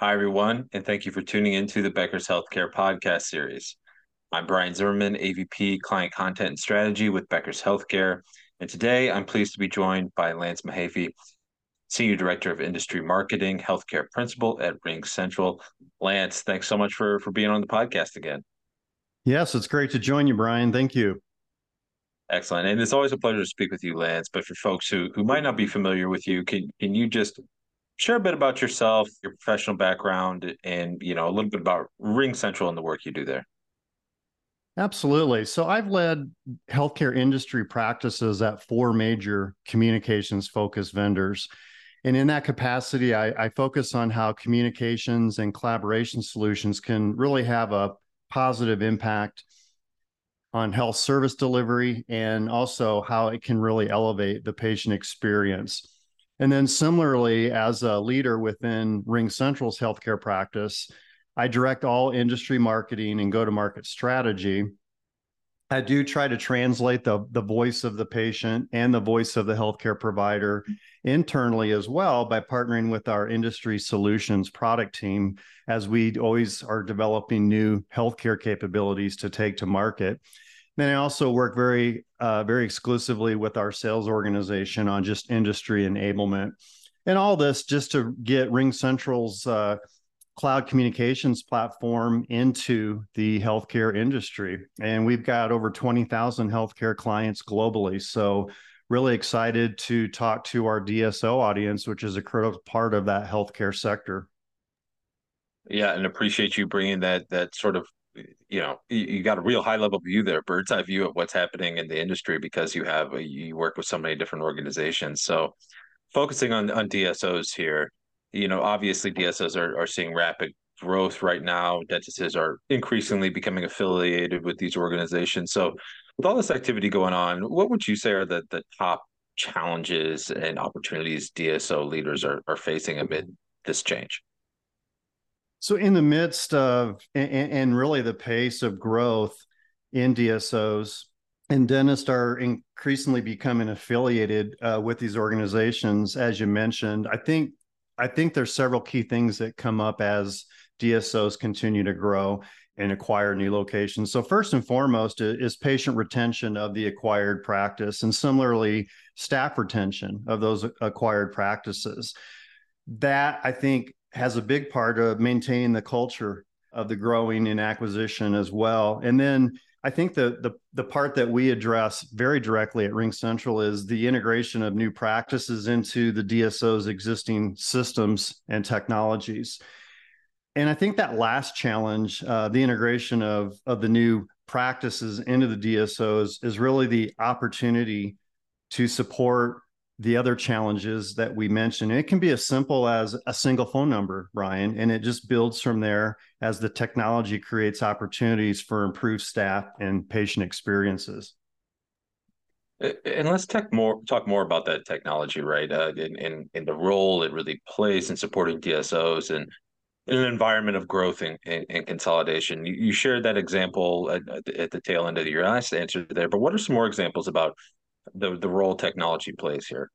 Hi, everyone, and thank you for tuning into the Becker's Healthcare podcast series. I'm Brian Zimmerman, AVP Client Content and Strategy with Becker's Healthcare. And today I'm pleased to be joined by Lance Mehaffey, Senior Director of Industry Marketing, Healthcare Principal at RingCentral. Lance, thanks so much for, for being on the podcast again. Yes, it's great to join you, Brian. Thank you. Excellent. And it's always a pleasure to speak with you, Lance. But for folks who, who might not be familiar with you, can, can you just share a bit about yourself, your professional background, and you know a little bit about RingCentral and the work you do there. Absolutely. So I've led healthcare industry practices at four major communications focused vendors. And in that capacity, I, I, focus on how communications and collaboration solutions can really have a positive impact on health service delivery and also how it can really elevate the patient experience. And then similarly, as a leader within RingCentral's healthcare practice, I direct all industry marketing and go-to-market strategy. I do try to translate the, the voice of the patient and the voice of the healthcare provider internally as well by partnering with our industry solutions product team as we always are developing new healthcare capabilities to take to market. Then I also work very, uh, very exclusively with our sales organization on just industry enablement, and all this just to get RingCentral's uh, cloud communications platform into the healthcare industry. And we've got over twenty thousand healthcare clients globally. So really excited to talk to our DSO audience, which is a critical part of that healthcare sector. Yeah, and appreciate you bringing that that sort of you know you got a real high level view there bird's eye view of what's happening in the industry because you have you work with so many different organizations. So focusing on on dsos here you know obviously dsos are, are seeing rapid growth right now. Dentists are increasingly becoming affiliated with these organizations. So with all this activity going on what would you say are the the top challenges and opportunities dso leaders are, are facing amid this change so, in the midst of and, and really the pace of growth in DSOs, and dentists are increasingly becoming affiliated uh, with these organizations, as you mentioned. I think I think there's several key things that come up as DSOs continue to grow and acquire new locations. So first and foremost is patient retention of the acquired practice, and similarly staff retention of those acquired practices. That I think has a big part of maintaining the culture of the growing and acquisition as well. And then I think the the the part that we address very directly at RingCentral is the integration of new practices into the DSO's existing systems and technologies. And I think that last challenge, uh, the integration of of the new practices into the DSOs, is really the opportunity to support the other challenges that we mentioned. It can be as simple as a single phone number, Brian, and it just builds from there as the technology creates opportunities for improved staff and patient experiences. And let's talk more talk more about that technology, right? Uh, the role it really plays in supporting DSOs and in an environment of growth and, and, and consolidation. You, you, shared that example at, at the tail end of your last answer there, but what are some more examples about the the role technology plays here.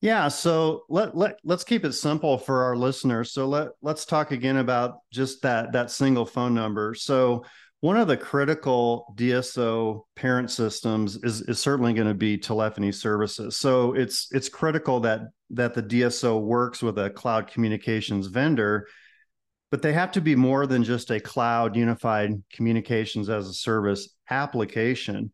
Yeah, so let let let's keep it simple for our listeners. So let let's talk again about just that that single phone number. So one of the critical DSO parent systems is is certainly going to be telephony services. So it's it's critical that that the DSO works with a cloud communications vendor, but they have to be more than just a cloud unified communications as a service application.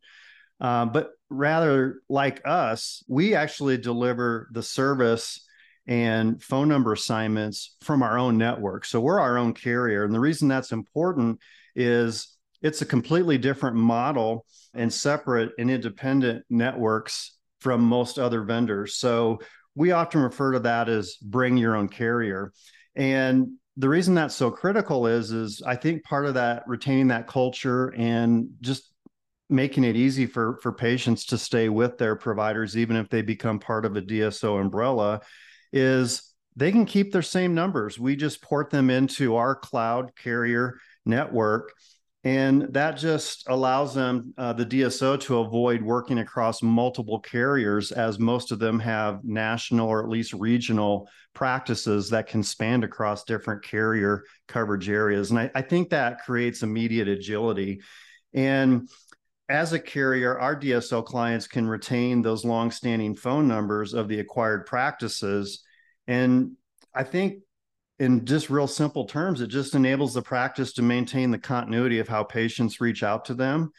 Uh, but rather like us, we actually deliver the service and phone number assignments from our own network. So we're our own carrier. And the reason that's important is it's a completely different model and separate and independent networks from most other vendors. So we often refer to that as bring your own carrier. And the reason that's so critical is is I think part of that retaining that culture and just making it easy for for patients to stay with their providers even if they become part of a DSO umbrella is they can keep their same numbers we just port them into our cloud carrier network And that just allows them, uh, the DSO, to avoid working across multiple carriers, as most of them have national or at least regional practices that can span across different carrier coverage areas. And I, I think that creates immediate agility. And as a carrier, our DSO clients can retain those long-standing phone numbers of the acquired practices. And I think in just real simple terms, it just enables the practice to maintain the continuity of how patients reach out to them.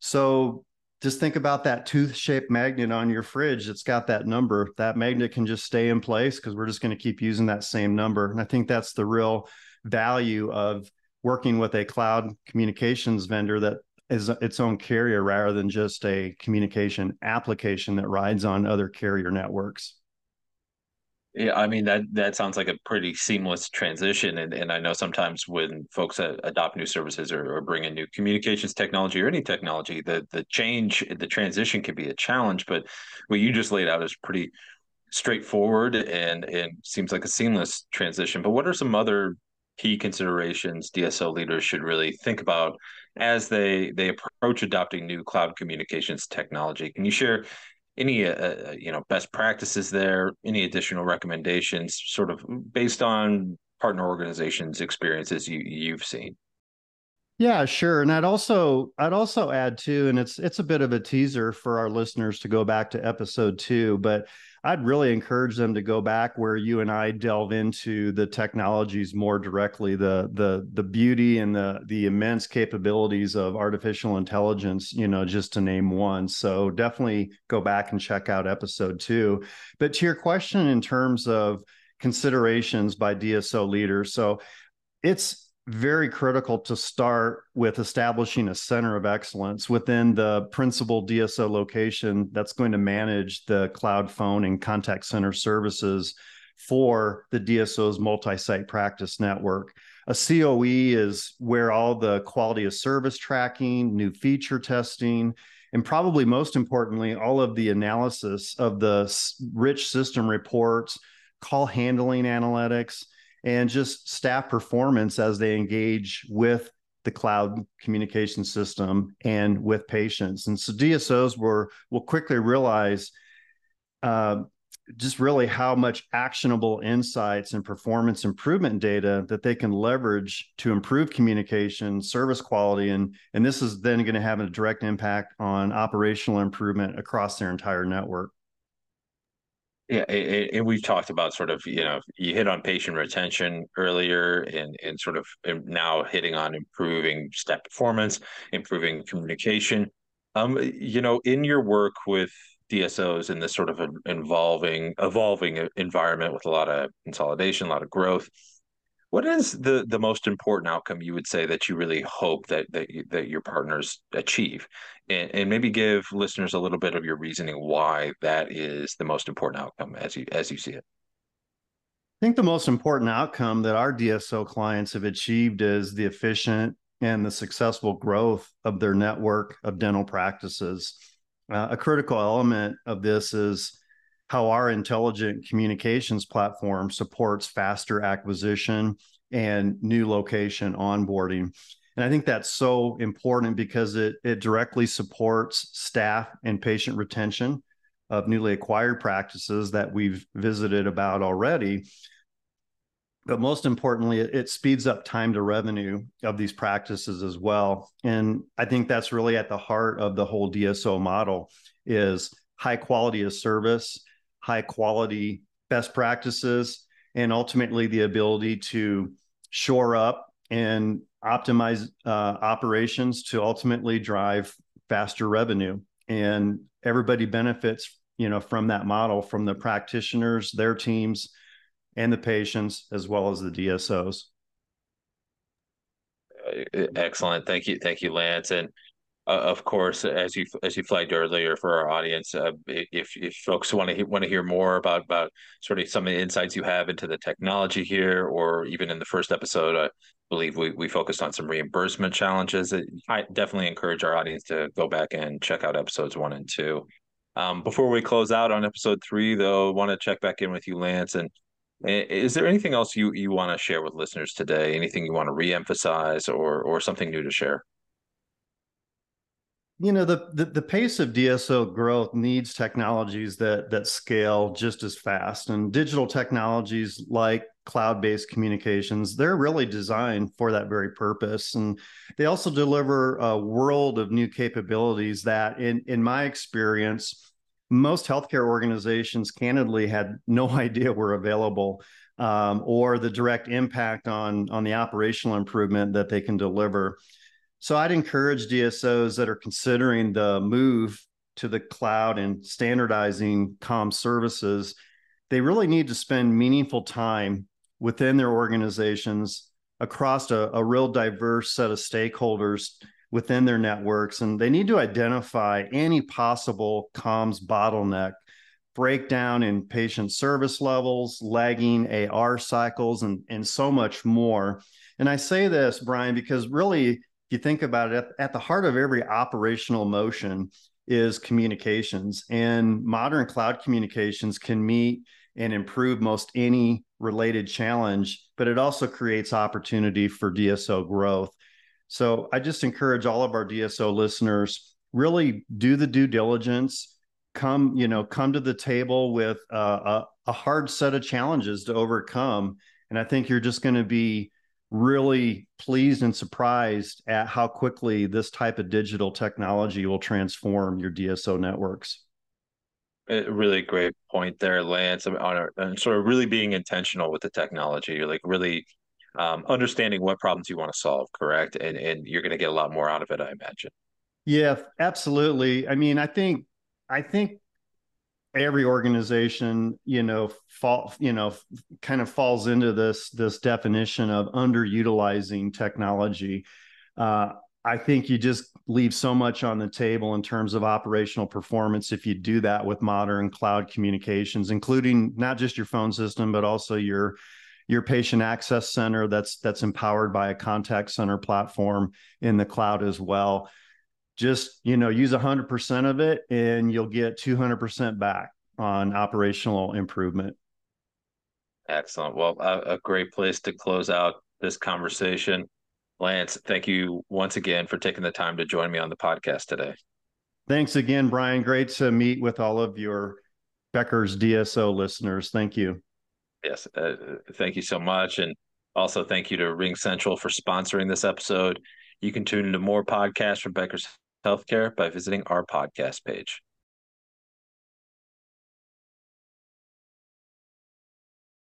So just think about that tooth-shaped magnet on your fridge. It's got that number. That magnet can just stay in place because we're just going to keep using that same number. And I think that's the real value of working with a cloud communications vendor that is its own carrier rather than just a communication application that rides on other carrier networks. Yeah, I mean that that sounds like a pretty seamless transition, and and I know sometimes when folks uh, adopt new services or, or bring in new communications technology or any technology, the the change, the transition can be a challenge. But what you just laid out is pretty straightforward and and seems like a seamless transition. But what are some other key considerations DSO leaders should really think about as they they approach adopting new cloud communications technology? Can you share any uh, uh, you know best practices there any additional recommendations sort of based on partner organizations experiences you you've seen yeah sure and i'd also i'd also add too and it's it's a bit of a teaser for our listeners to go back to episode two but I'd really encourage them to go back where you and I delve into the technologies more directly, the the the beauty and the the immense capabilities of artificial intelligence, you know, just to name one. So definitely go back and check out episode 2. But to your question in terms of considerations by DSO leaders, so it's very critical to start with establishing a center of excellence within the principal DSO location that's going to manage the cloud phone and contact center services for the DSO's multi site practice network. A COE is where all the quality of service tracking, new feature testing, and probably most importantly, all of the analysis of the rich system reports, call handling analytics, and just staff performance as they engage with the cloud communication system and with patients. And so DSOs were will quickly realize uh, just really how much actionable insights and performance improvement data that they can leverage to improve communication, service quality, and and this is then going to have a direct impact on operational improvement across their entire network. Yeah, and we've talked about sort of, you know, you hit on patient retention earlier and, and sort of now hitting on improving step performance, improving communication. Um, you know, in your work with DSOs in this sort of evolving, evolving environment with a lot of consolidation, a lot of growth, what is the the most important outcome you would say that you really hope that that that your partners achieve, and, and maybe give listeners a little bit of your reasoning why that is the most important outcome as you as you see it. I think the most important outcome that our DSO clients have achieved is the efficient and the successful growth of their network of dental practices. Uh, a critical element of this is how our intelligent communications platform supports faster acquisition and new location onboarding. And I think that's so important because it it directly supports staff and patient retention of newly acquired practices that we've visited about already. But most importantly, it, it speeds up time to revenue of these practices as well. And I think that's really at the heart of the whole DSO model is high quality of service high quality best practices and ultimately the ability to shore up and optimize uh, operations to ultimately drive faster revenue. And everybody benefits you know from that model from the practitioners their teams and the patients as well as the dsos excellent. Thank you. Thank you lance. And uh, of course, as you as you flagged earlier for our audience, uh, if if folks want to want to hear more about about sort of some of the insights you have into the technology here, or even in the first episode, I believe we we focused on some reimbursement challenges. I definitely encourage our audience to go back and check out episodes one and two. Um, before we close out on episode three, though, I want to check back in with you, Lance, and is there anything else you you want to share with listeners today? Anything you want to reemphasize, or or something new to share? You know the, the, the pace of DSO growth needs technologies that that scale just as fast. And digital technologies like cloud-based communications they're really designed for that very purpose. And they also deliver a world of new capabilities that in in my experience most healthcare organizations candidly had no idea were available um, or the direct impact on on the operational improvement that they can deliver so I'd encourage DSOs that are considering the move to the cloud and standardizing com services, they really need to spend meaningful time within their organizations across a, a real diverse set of stakeholders within their networks. And they need to identify any possible comms bottleneck, breakdown in patient service levels, lagging AR cycles, and, and so much more. And I say this, Brian, because really you think about it, at, at the heart of every operational motion is communications, and modern cloud communications can meet and improve most any related challenge, but it also creates opportunity for DSO growth. So I just encourage all of our DSO listeners really do the due diligence, come you know come to the table with uh, a, a hard set of challenges to overcome, and I think you're just going to be really pleased and surprised at how quickly this type of digital technology will transform your DSO networks. A really great point there, Lance. On and sort of really being intentional with the technology. You're like really um, understanding what problems you want to solve, correct? And and you're going to get a lot more out of it, I imagine. Yeah, absolutely. I mean, I think I think every organization you know fall you know kind of falls into this this definition of underutilizing technology. Uh, i think you just leave so much on the table in terms of operational performance if you do that with modern cloud communications including not just your phone system but also your your patient access center that's that's empowered by a contact center platform in the cloud as well just you know use 100% of it and you'll get 200% back on operational improvement. Excellent. Well a, a, great place to close out this conversation. Lance thank you once again for taking the time to join me on the podcast today. Thanks again brian. Great to meet with all of your becker's dso listeners. Thank you. Yes uh, thank you so much. And also thank you to RingCentral for sponsoring this episode. You can tune into more podcasts from becker's healthcare by visiting our podcast page.